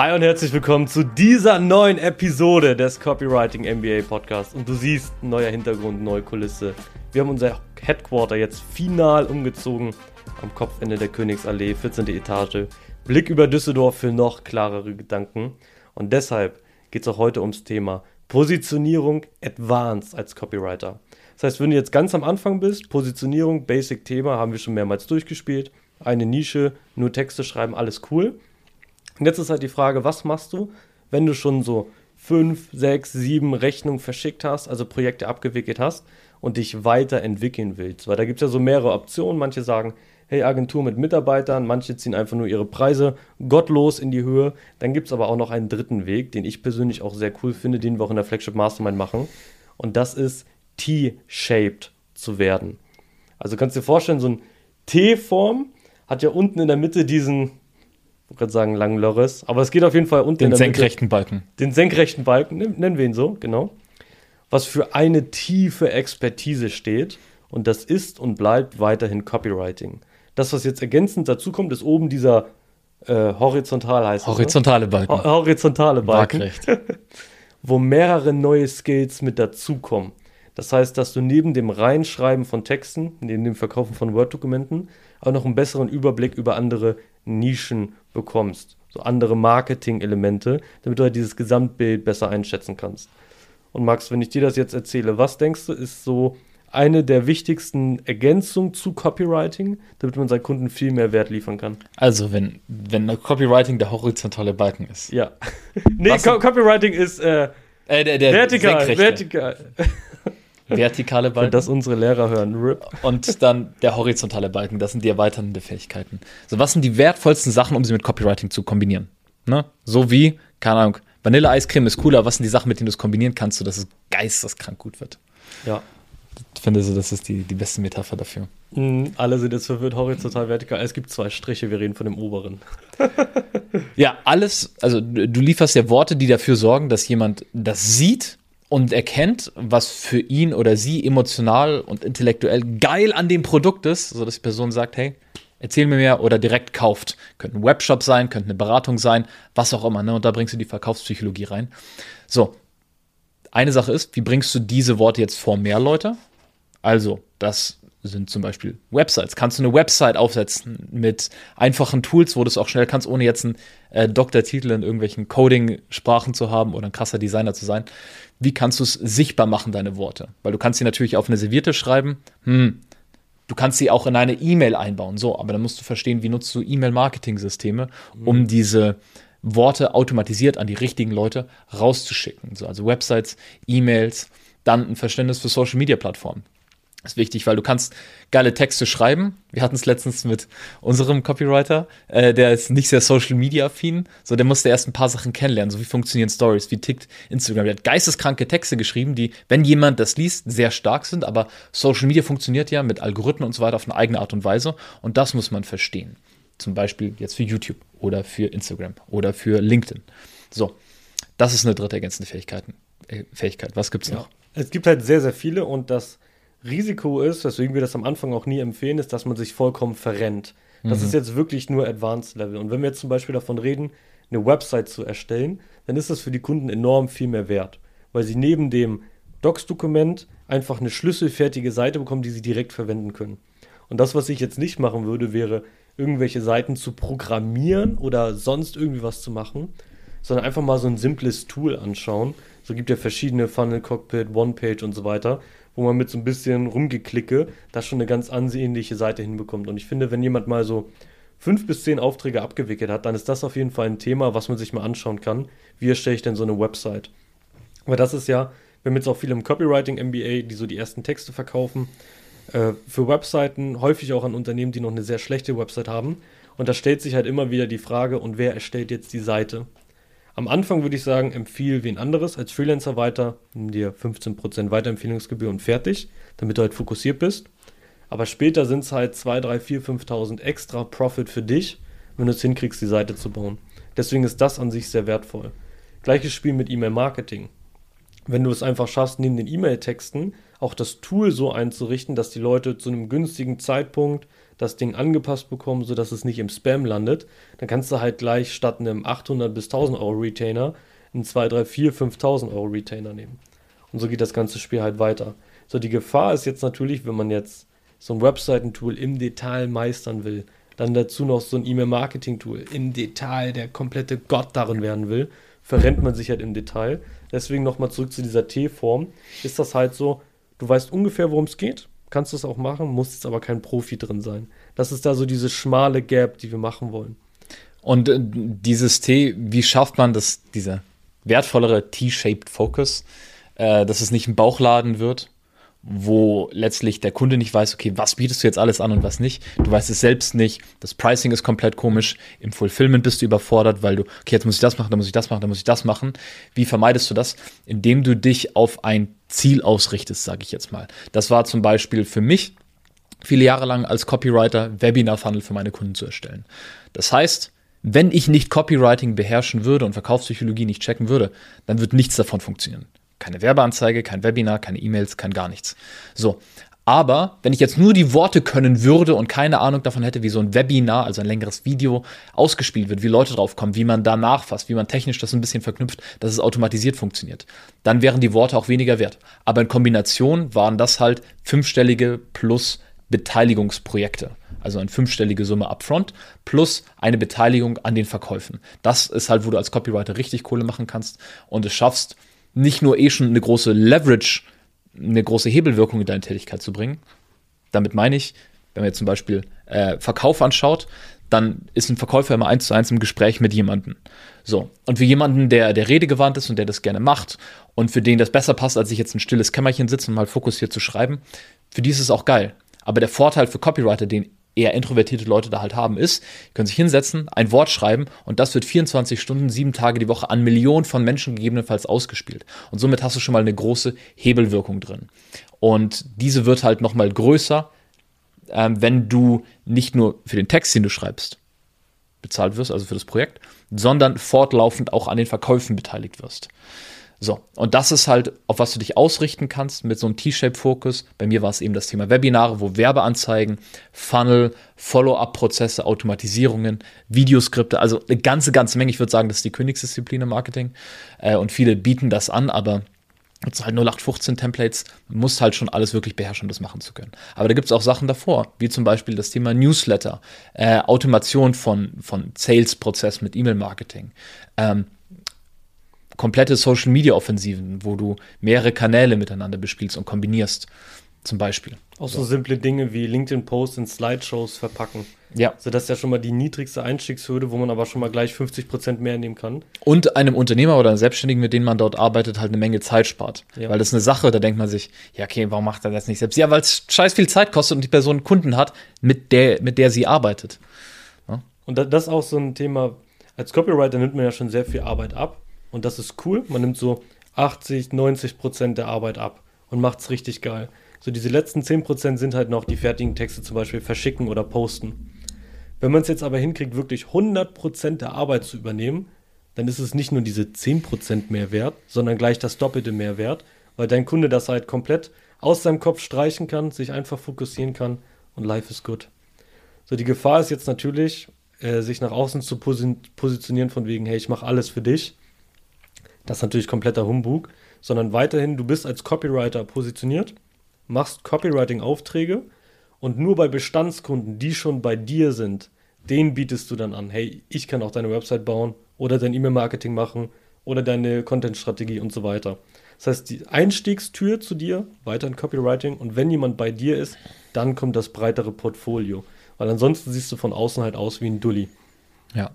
Hi und herzlich willkommen zu dieser neuen Episode des Copywriting MBA Podcast. Und du siehst, neuer Hintergrund, neue Kulisse. Wir haben unser Headquarter jetzt final umgezogen am Kopfende der Königsallee, 14. Etage. Blick über Düsseldorf für noch klarere Gedanken. Und deshalb geht es auch heute ums Thema Positionierung Advanced als Copywriter. Das heißt, wenn du jetzt ganz am Anfang bist, Positionierung, Basic-Thema, haben wir schon mehrmals durchgespielt. Eine Nische, nur Texte schreiben, alles cool. Und jetzt ist halt die Frage, was machst du, wenn du schon so fünf, sechs, sieben Rechnungen verschickt hast, also Projekte abgewickelt hast und dich weiterentwickeln willst? Weil da gibt es ja so mehrere Optionen. Manche sagen, hey, Agentur mit Mitarbeitern, manche ziehen einfach nur ihre Preise gottlos in die Höhe. Dann gibt es aber auch noch einen dritten Weg, den ich persönlich auch sehr cool finde, den wir auch in der Flagship Mastermind machen. Und das ist T-shaped zu werden. Also kannst du dir vorstellen, so ein T-Form hat ja unten in der Mitte diesen ich wollte gerade sagen langen Lörres, aber es geht auf jeden Fall unten den senkrechten Mitte, Balken. Den senkrechten Balken, nennen wir ihn so, genau. Was für eine tiefe Expertise steht. Und das ist und bleibt weiterhin Copywriting. Das, was jetzt ergänzend dazu kommt, ist oben dieser äh, horizontal heißt Horizontale es, Balken. Ho horizontale Balken. Waagrecht. wo mehrere neue Skills mit dazukommen. Das heißt, dass du neben dem Reinschreiben von Texten, neben dem Verkaufen von Word-Dokumenten, auch noch einen besseren Überblick über andere Nischen bekommst. So andere Marketing-Elemente, damit du halt dieses Gesamtbild besser einschätzen kannst. Und Max, wenn ich dir das jetzt erzähle, was denkst du, ist so eine der wichtigsten Ergänzungen zu Copywriting, damit man seinen Kunden viel mehr Wert liefern kann? Also, wenn, wenn Copywriting der horizontale Balken ist. Ja. nee, Co Copywriting ist äh, Äh, der, der vertikal, senkrechte. vertikal. Vertikale Wenn Balken. das unsere Lehrer hören, RIP. und dann der horizontale Balken, das sind die erweiternden Fähigkeiten. So, was sind die wertvollsten Sachen, um sie mit Copywriting zu kombinieren? Ne? So wie, keine Ahnung, Vanille-Eiscreme ist cooler, was sind die Sachen, mit denen du es kombinieren kannst, sodass es geisteskrank gut wird? Ja. Ich finde so, das ist die, die beste Metapher dafür. Mhm, alle sind jetzt verwirrt, horizontal, vertikal. Es gibt zwei Striche, wir reden von dem oberen. Ja, alles, also du lieferst ja Worte, die dafür sorgen, dass jemand das sieht und erkennt, was für ihn oder sie emotional und intellektuell geil an dem Produkt ist, sodass die Person sagt, hey, erzähl mir mehr oder direkt kauft. Könnte ein Webshop sein, könnte eine Beratung sein, was auch immer, ne? Und da bringst du die Verkaufspsychologie rein. So, eine Sache ist, wie bringst du diese Worte jetzt vor mehr Leute? Also, das sind zum Beispiel Websites. Kannst du eine Website aufsetzen mit einfachen Tools, wo du es auch schnell kannst, ohne jetzt einen äh, Doktortitel in irgendwelchen Coding-Sprachen zu haben oder ein krasser Designer zu sein? Wie kannst du es sichtbar machen, deine Worte? Weil du kannst sie natürlich auf eine Serviette schreiben. Hm, Du kannst sie auch in eine E-Mail einbauen. So, aber dann musst du verstehen, wie nutzt du E-Mail-Marketing-Systeme, um diese Worte automatisiert an die richtigen Leute rauszuschicken. So, also Websites, E-Mails, dann ein Verständnis für Social-Media-Plattformen. Ist wichtig, weil du kannst geile Texte schreiben. Wir hatten es letztens mit unserem Copywriter, äh, der ist nicht sehr Social Media affin, so der musste erst ein paar Sachen kennenlernen, so wie funktionieren Stories, wie tickt Instagram. Der hat geisteskranke Texte geschrieben, die, wenn jemand das liest, sehr stark sind, aber Social Media funktioniert ja mit Algorithmen und so weiter auf eine eigene Art und Weise und das muss man verstehen. Zum Beispiel jetzt für YouTube oder für Instagram oder für LinkedIn. So, das ist eine dritte ergänzende Fähigkeiten, äh, Fähigkeit. Was gibt's noch? Es gibt halt sehr, sehr viele und das Risiko ist, weswegen wir das am Anfang auch nie empfehlen, ist, dass man sich vollkommen verrennt. Das ist jetzt wirklich nur Advanced Level. Und wenn wir jetzt zum Beispiel davon reden, eine Website zu erstellen, dann ist das für die Kunden enorm viel mehr wert, weil sie neben dem Docs-Dokument einfach eine schlüsselfertige Seite bekommen, die sie direkt verwenden können. Und das, was ich jetzt nicht machen würde, wäre, irgendwelche Seiten zu programmieren oder sonst irgendwie was zu machen, sondern einfach mal so ein simples Tool anschauen. So gibt ja verschiedene Funnel Cockpit, One-Page und so weiter, wo man mit so ein bisschen Rumgeklicke da schon eine ganz ansehnliche Seite hinbekommt. Und ich finde, wenn jemand mal so fünf bis zehn Aufträge abgewickelt hat, dann ist das auf jeden Fall ein Thema, was man sich mal anschauen kann. Wie erstelle ich denn so eine Website? Weil das ist ja, wir haben jetzt auch viele im Copywriting MBA, die so die ersten Texte verkaufen, äh, für Webseiten, häufig auch an Unternehmen, die noch eine sehr schlechte Website haben. Und da stellt sich halt immer wieder die Frage, und wer erstellt jetzt die Seite? Am Anfang würde ich sagen, empfiehl wen anderes als Freelancer weiter, nimm dir 15% Weiterempfehlungsgebühr und fertig, damit du halt fokussiert bist. Aber später sind es halt 2, 3, 4, 5.000 extra Profit für dich, wenn du es hinkriegst, die Seite zu bauen. Deswegen ist das an sich sehr wertvoll. Gleiches Spiel mit E-Mail-Marketing. Wenn du es einfach schaffst, neben den E-Mail-Texten auch das Tool so einzurichten, dass die Leute zu einem günstigen Zeitpunkt das Ding angepasst bekommen, sodass es nicht im Spam landet, dann kannst du halt gleich statt einem 800 bis 1000 Euro Retainer einen 2, 3, 4, 5000 Euro Retainer nehmen. Und so geht das ganze Spiel halt weiter. So, die Gefahr ist jetzt natürlich, wenn man jetzt so ein Webseitentool im Detail meistern will, dann dazu noch so ein E-Mail-Marketing-Tool im Detail, der komplette Gott darin werden will, verrennt man sich halt im Detail. Deswegen nochmal zurück zu dieser T-Form. Ist das halt so, du weißt ungefähr, worum es geht, kannst du es auch machen, muss jetzt aber kein Profi drin sein. Das ist da so diese schmale Gap, die wir machen wollen. Und äh, dieses T, wie schafft man das, dieser wertvollere T-shaped Focus, äh, dass es nicht ein Bauchladen wird, wo letztlich der Kunde nicht weiß, okay, was bietest du jetzt alles an und was nicht. Du weißt es selbst nicht. Das Pricing ist komplett komisch. Im Fulfillment bist du überfordert, weil du, okay, jetzt muss ich das machen, dann muss ich das machen, dann muss ich das machen. Wie vermeidest du das? Indem du dich auf ein Ziel ausrichtest, sage ich jetzt mal. Das war zum Beispiel für mich viele Jahre lang als Copywriter Webinar-Funnel für meine Kunden zu erstellen. Das heißt, wenn ich nicht Copywriting beherrschen würde und Verkaufspsychologie nicht checken würde, dann wird nichts davon funktionieren. Keine Werbeanzeige, kein Webinar, keine E-Mails, kein gar nichts. So. Aber wenn ich jetzt nur die Worte können würde und keine Ahnung davon hätte, wie so ein Webinar, also ein längeres Video, ausgespielt wird, wie Leute drauf kommen, wie man da nachfasst, wie man technisch das ein bisschen verknüpft, dass es automatisiert funktioniert, dann wären die Worte auch weniger wert. Aber in Kombination waren das halt fünfstellige plus Beteiligungsprojekte. Also eine fünfstellige Summe upfront plus eine Beteiligung an den Verkäufen. Das ist halt, wo du als Copywriter richtig Kohle machen kannst und es schaffst, nicht nur eh schon eine große Leverage, eine große Hebelwirkung in deine Tätigkeit zu bringen. Damit meine ich, wenn man jetzt zum Beispiel äh, Verkauf anschaut, dann ist ein Verkäufer immer eins zu eins im Gespräch mit jemandem. So. Und für jemanden, der, der redegewandt ist und der das gerne macht und für den das besser passt, als ich jetzt ein stilles Kämmerchen sitze und mal fokussiert zu schreiben, für die ist es auch geil. Aber der Vorteil für Copywriter, den eher introvertierte Leute da halt haben, ist, können sich hinsetzen, ein Wort schreiben und das wird 24 Stunden, sieben Tage die Woche an Millionen von Menschen gegebenenfalls ausgespielt. Und somit hast du schon mal eine große Hebelwirkung drin. Und diese wird halt nochmal größer, ähm, wenn du nicht nur für den Text, den du schreibst, bezahlt wirst, also für das Projekt, sondern fortlaufend auch an den Verkäufen beteiligt wirst. So, und das ist halt, auf was du dich ausrichten kannst mit so einem T-Shape-Fokus. Bei mir war es eben das Thema Webinare, wo Werbeanzeigen, Funnel, Follow-up-Prozesse, Automatisierungen, Videoskripte, also eine ganze, ganze Menge. Ich würde sagen, das ist die Königsdisziplin im Marketing. Äh, und viele bieten das an, aber jetzt halt 0815 Templates, muss halt schon alles wirklich beherrschen, um das machen zu können. Aber da gibt es auch Sachen davor, wie zum Beispiel das Thema Newsletter, äh, Automation von, von Sales-Prozess mit E-Mail-Marketing. Ähm, komplette Social Media Offensiven, wo du mehrere Kanäle miteinander bespielst und kombinierst, zum Beispiel. Auch so, so simple Dinge wie LinkedIn-Posts in Slideshows verpacken. Ja. Also das ist ja schon mal die niedrigste Einstiegshürde, wo man aber schon mal gleich 50% mehr nehmen kann. Und einem Unternehmer oder einem Selbstständigen, mit dem man dort arbeitet, halt eine Menge Zeit spart. Ja. Weil das ist eine Sache, da denkt man sich, ja, okay, warum macht er das nicht selbst? Ja, weil es scheiß viel Zeit kostet und die Person Kunden hat, mit der, mit der sie arbeitet. Ja. Und das ist auch so ein Thema, als Copywriter nimmt man ja schon sehr viel Arbeit ab. Und das ist cool. Man nimmt so 80, 90 Prozent der Arbeit ab und macht es richtig geil. So diese letzten 10 Prozent sind halt noch die fertigen Texte zum Beispiel verschicken oder posten. Wenn man es jetzt aber hinkriegt, wirklich 100 Prozent der Arbeit zu übernehmen, dann ist es nicht nur diese 10 Prozent mehr wert, sondern gleich das doppelte mehr wert, weil dein Kunde das halt komplett aus seinem Kopf streichen kann, sich einfach fokussieren kann und life is good. So, die Gefahr ist jetzt natürlich, äh, sich nach außen zu posi positionieren von wegen, hey, ich mache alles für dich das ist natürlich kompletter Humbug, sondern weiterhin, du bist als Copywriter positioniert, machst Copywriting-Aufträge und nur bei Bestandskunden, die schon bei dir sind, denen bietest du dann an, hey, ich kann auch deine Website bauen oder dein E-Mail-Marketing machen oder deine Content-Strategie und so weiter. Das heißt, die Einstiegstür zu dir, weiter in Copywriting und wenn jemand bei dir ist, dann kommt das breitere Portfolio. Weil ansonsten siehst du von außen halt aus wie ein Dulli. Ja,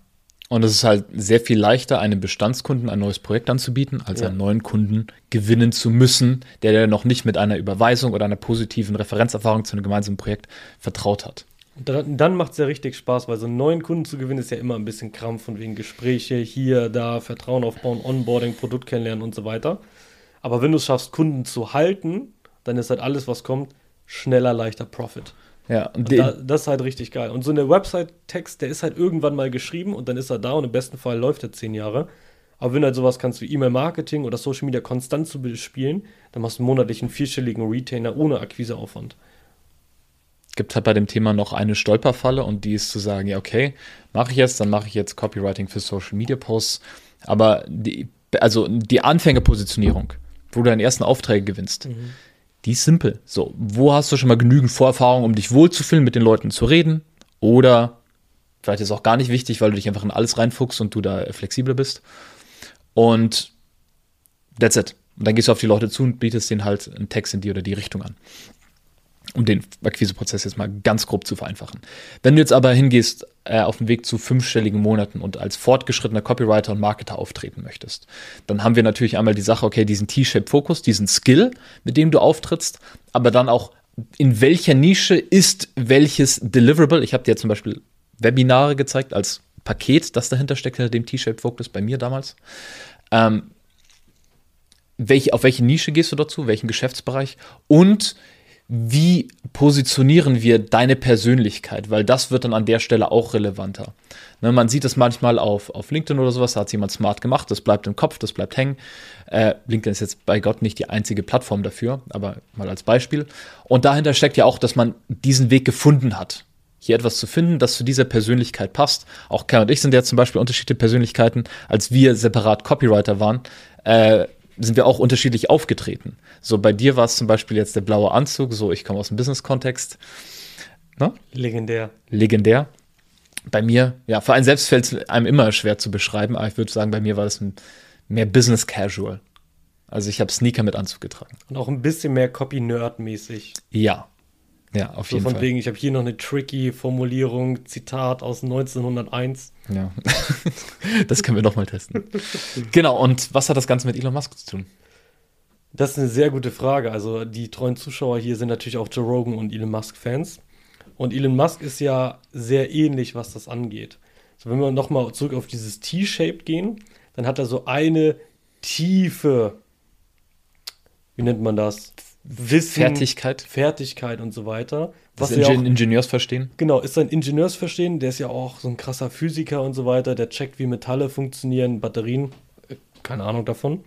und es ist halt sehr viel leichter, einem Bestandskunden ein neues Projekt anzubieten, als ja. einen neuen Kunden gewinnen zu müssen, der, noch nicht mit einer Überweisung oder einer positiven Referenzerfahrung zu einem gemeinsamen Projekt vertraut hat. Und dann, dann macht es ja richtig Spaß, weil so einen neuen Kunden zu gewinnen ist ja immer ein bisschen Krampf von wegen Gespräche, hier, da, Vertrauen aufbauen, Onboarding, Produkt kennenlernen und so weiter. Aber wenn du es schaffst, Kunden zu halten, dann ist halt alles, was kommt, schneller, leichter Profit. Ja, und, und da, das ist halt richtig geil. Und so eine Website-Text, der ist halt irgendwann mal geschrieben und dann ist er da und im besten Fall läuft er zehn Jahre. Aber wenn du halt sowas kannst wie E-Mail-Marketing oder Social Media konstant zu bespielen, dann machst du monatlich einen vierstelligen Retainer ohne Akquiseaufwand. Gibt halt bei dem Thema noch eine Stolperfalle und die ist zu sagen, ja, okay, mache ich jetzt, dann mache ich jetzt Copywriting für Social Media Posts. Aber die, also die Anfängerpositionierung, wo du deine ersten Aufträge gewinnst, mhm. Die ist simpel. So, wo hast du schon mal genügend Vorerfahrung, um dich wohlzufühlen, mit den Leuten zu reden? Oder vielleicht ist es auch gar nicht wichtig, weil du dich einfach in alles reinfuchst und du da flexibel bist. Und that's it. Und dann gehst du auf die Leute zu und bietest denen halt einen Text in die oder die Richtung an. Um den Akquiseprozess jetzt mal ganz grob zu vereinfachen. Wenn du jetzt aber hingehst äh, auf dem Weg zu fünfstelligen Monaten und als fortgeschrittener Copywriter und Marketer auftreten möchtest, dann haben wir natürlich einmal die Sache, okay, diesen T-Shape-Fokus, diesen Skill, mit dem du auftrittst, aber dann auch, in welcher Nische ist welches Deliverable. Ich habe dir zum Beispiel Webinare gezeigt als Paket, das dahinter steckt, hinter dem T-Shape-Focus bei mir damals. Ähm, welche, auf welche Nische gehst du dazu, welchen Geschäftsbereich und wie positionieren wir deine Persönlichkeit, weil das wird dann an der Stelle auch relevanter. Ne, man sieht es manchmal auf, auf LinkedIn oder sowas, da hat jemand smart gemacht, das bleibt im Kopf, das bleibt hängen. Äh, LinkedIn ist jetzt bei Gott nicht die einzige Plattform dafür, aber mal als Beispiel. Und dahinter steckt ja auch, dass man diesen Weg gefunden hat hier etwas zu finden, das zu dieser Persönlichkeit passt. Auch Kai und ich sind ja zum Beispiel unterschiedliche Persönlichkeiten. Als wir separat Copywriter waren, äh, sind wir auch unterschiedlich aufgetreten. So bei dir war es zum Beispiel jetzt der blaue Anzug, so ich komme aus dem Business-Kontext. Ne? Legendär. Legendär. Bei mir, ja, für einen selbst fällt es einem immer schwer zu beschreiben, aber ich würde sagen, bei mir war das mehr Business Casual. Also ich habe Sneaker mit Anzug getragen. Und auch ein bisschen mehr Copy-Nerd-mäßig. Ja, ja, auf so jeden von Fall. wegen, ich habe hier noch eine tricky Formulierung, Zitat aus 1901. Ja, das können wir doch mal testen. genau, und was hat das Ganze mit Elon Musk zu tun? Das ist eine sehr gute Frage. Also die treuen Zuschauer hier sind natürlich auch Joe Rogan und Elon Musk Fans. Und Elon Musk ist ja sehr ähnlich, was das angeht. So, wenn wir nochmal zurück auf dieses T-Shape gehen, dann hat er so eine tiefe, wie nennt man das? Wissen, Fertigkeit. Fertigkeit und so weiter. Was das Ingen auch, Ingenieursverstehen? Genau, ist ein Ingenieursverstehen, der ist ja auch so ein krasser Physiker und so weiter, der checkt, wie Metalle funktionieren, Batterien, äh, keine Ahnung davon.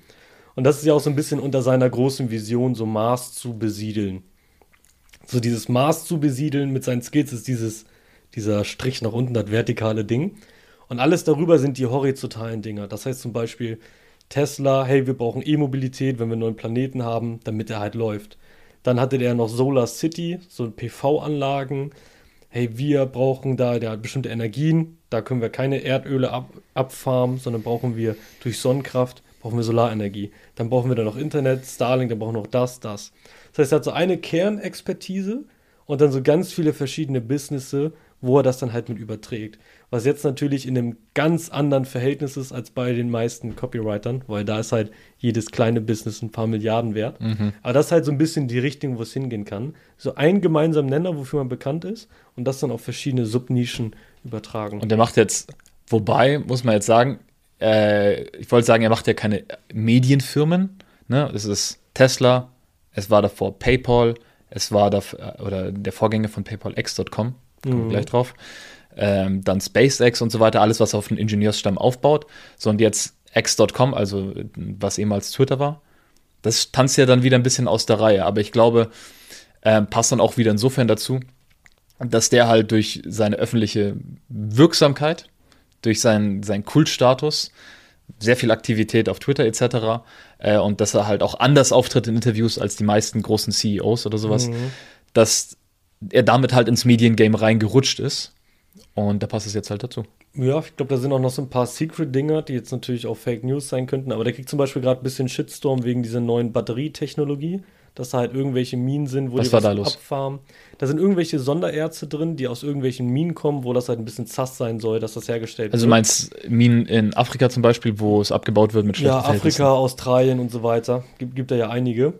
Und das ist ja auch so ein bisschen unter seiner großen Vision, so Mars zu besiedeln. So dieses Mars zu besiedeln mit seinen Skills ist dieses, dieser Strich nach unten, das vertikale Ding. Und alles darüber sind die horizontalen Dinger. Das heißt zum Beispiel, Tesla, hey, wir brauchen E-Mobilität, wenn wir einen neuen Planeten haben, damit er halt läuft. Dann hatte der noch Solar City, so PV-Anlagen. Hey, wir brauchen da, der hat bestimmte Energien, da können wir keine Erdöle ab, abfarmen, sondern brauchen wir durch Sonnenkraft, brauchen wir Solarenergie. Dann brauchen wir dann noch Internet, Starlink, dann brauchen wir noch das, das. Das heißt, er hat so eine Kernexpertise und dann so ganz viele verschiedene Businesses, wo er das dann halt mit überträgt. Was jetzt natürlich in einem ganz anderen Verhältnis ist als bei den meisten Copywritern, weil da ist halt jedes kleine Business ein paar Milliarden wert. Mhm. Aber das ist halt so ein bisschen die Richtung, wo es hingehen kann. So ein gemeinsamer Nenner, wofür man bekannt ist und das dann auf verschiedene Subnischen übertragen. Und der macht jetzt, wobei, muss man jetzt sagen, äh, ich wollte sagen, er macht ja keine Medienfirmen. Ne? Es ist Tesla, es war davor PayPal, es war davor, oder der Vorgänger von PayPal X.com kommen mhm. gleich drauf. Ähm, dann SpaceX und so weiter, alles, was auf den Ingenieursstamm aufbaut. So, und jetzt X.com, also was ehemals Twitter war. Das tanzt ja dann wieder ein bisschen aus der Reihe, aber ich glaube, äh, passt dann auch wieder insofern dazu, dass der halt durch seine öffentliche Wirksamkeit, durch seinen, seinen Kultstatus, sehr viel Aktivität auf Twitter etc. Äh, und dass er halt auch anders auftritt in Interviews als die meisten großen CEOs oder sowas, mhm. dass er damit halt ins Mediengame reingerutscht ist. Und da passt es jetzt halt dazu. Ja, ich glaube, da sind auch noch so ein paar Secret-Dinger, die jetzt natürlich auch Fake News sein könnten. Aber der kriegt zum Beispiel gerade ein bisschen Shitstorm wegen dieser neuen Batterietechnologie, dass da halt irgendwelche Minen sind, wo was die was da abfarmen. Da sind irgendwelche Sonderärzte drin, die aus irgendwelchen Minen kommen, wo das halt ein bisschen zass sein soll, dass das hergestellt also wird. Also meinst Minen in Afrika zum Beispiel, wo es abgebaut wird mit schlechten Ja, Afrika, Australien und so weiter. Gibt, gibt da ja einige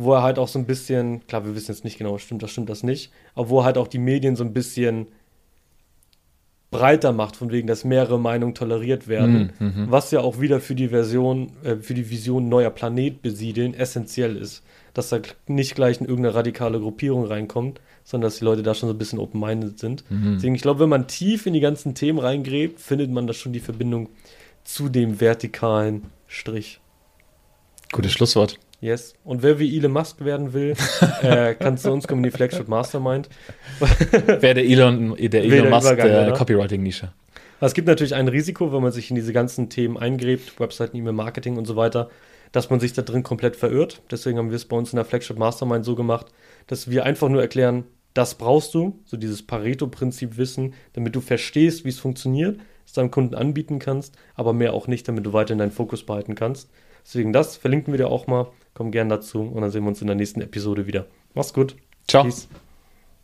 wo er halt auch so ein bisschen, klar, wir wissen jetzt nicht genau, stimmt das, stimmt das nicht, aber wo er halt auch die Medien so ein bisschen breiter macht, von wegen, dass mehrere Meinungen toleriert werden, mhm, mhm. was ja auch wieder für die Version, äh, für die Vision neuer Planet besiedeln essentiell ist. Dass da nicht gleich in irgendeine radikale Gruppierung reinkommt, sondern dass die Leute da schon so ein bisschen open-minded sind. Mhm. Deswegen, ich glaube, wenn man tief in die ganzen Themen reingräbt, findet man da schon die Verbindung zu dem vertikalen Strich. Gutes Schlusswort. Yes. Und wer wie Elon Musk werden will, äh, kann zu uns kommen in die Flagship Mastermind. Wer der Elon, der Elon der Musk Übergang, der oder? Copywriting-Nische. Es gibt natürlich ein Risiko, wenn man sich in diese ganzen Themen eingräbt, Webseiten, E-Mail-Marketing und so weiter, dass man sich da drin komplett verirrt. Deswegen haben wir es bei uns in der Flagship Mastermind so gemacht, dass wir einfach nur erklären, das brauchst du, so dieses Pareto-Prinzip wissen, damit du verstehst, wie es funktioniert, es deinem Kunden anbieten kannst, aber mehr auch nicht, damit du weiterhin deinen Fokus behalten kannst. Deswegen das verlinken wir dir auch mal. Komm gern dazu und dann sehen wir uns in der nächsten Episode wieder. Mach's gut. Ciao. Peace.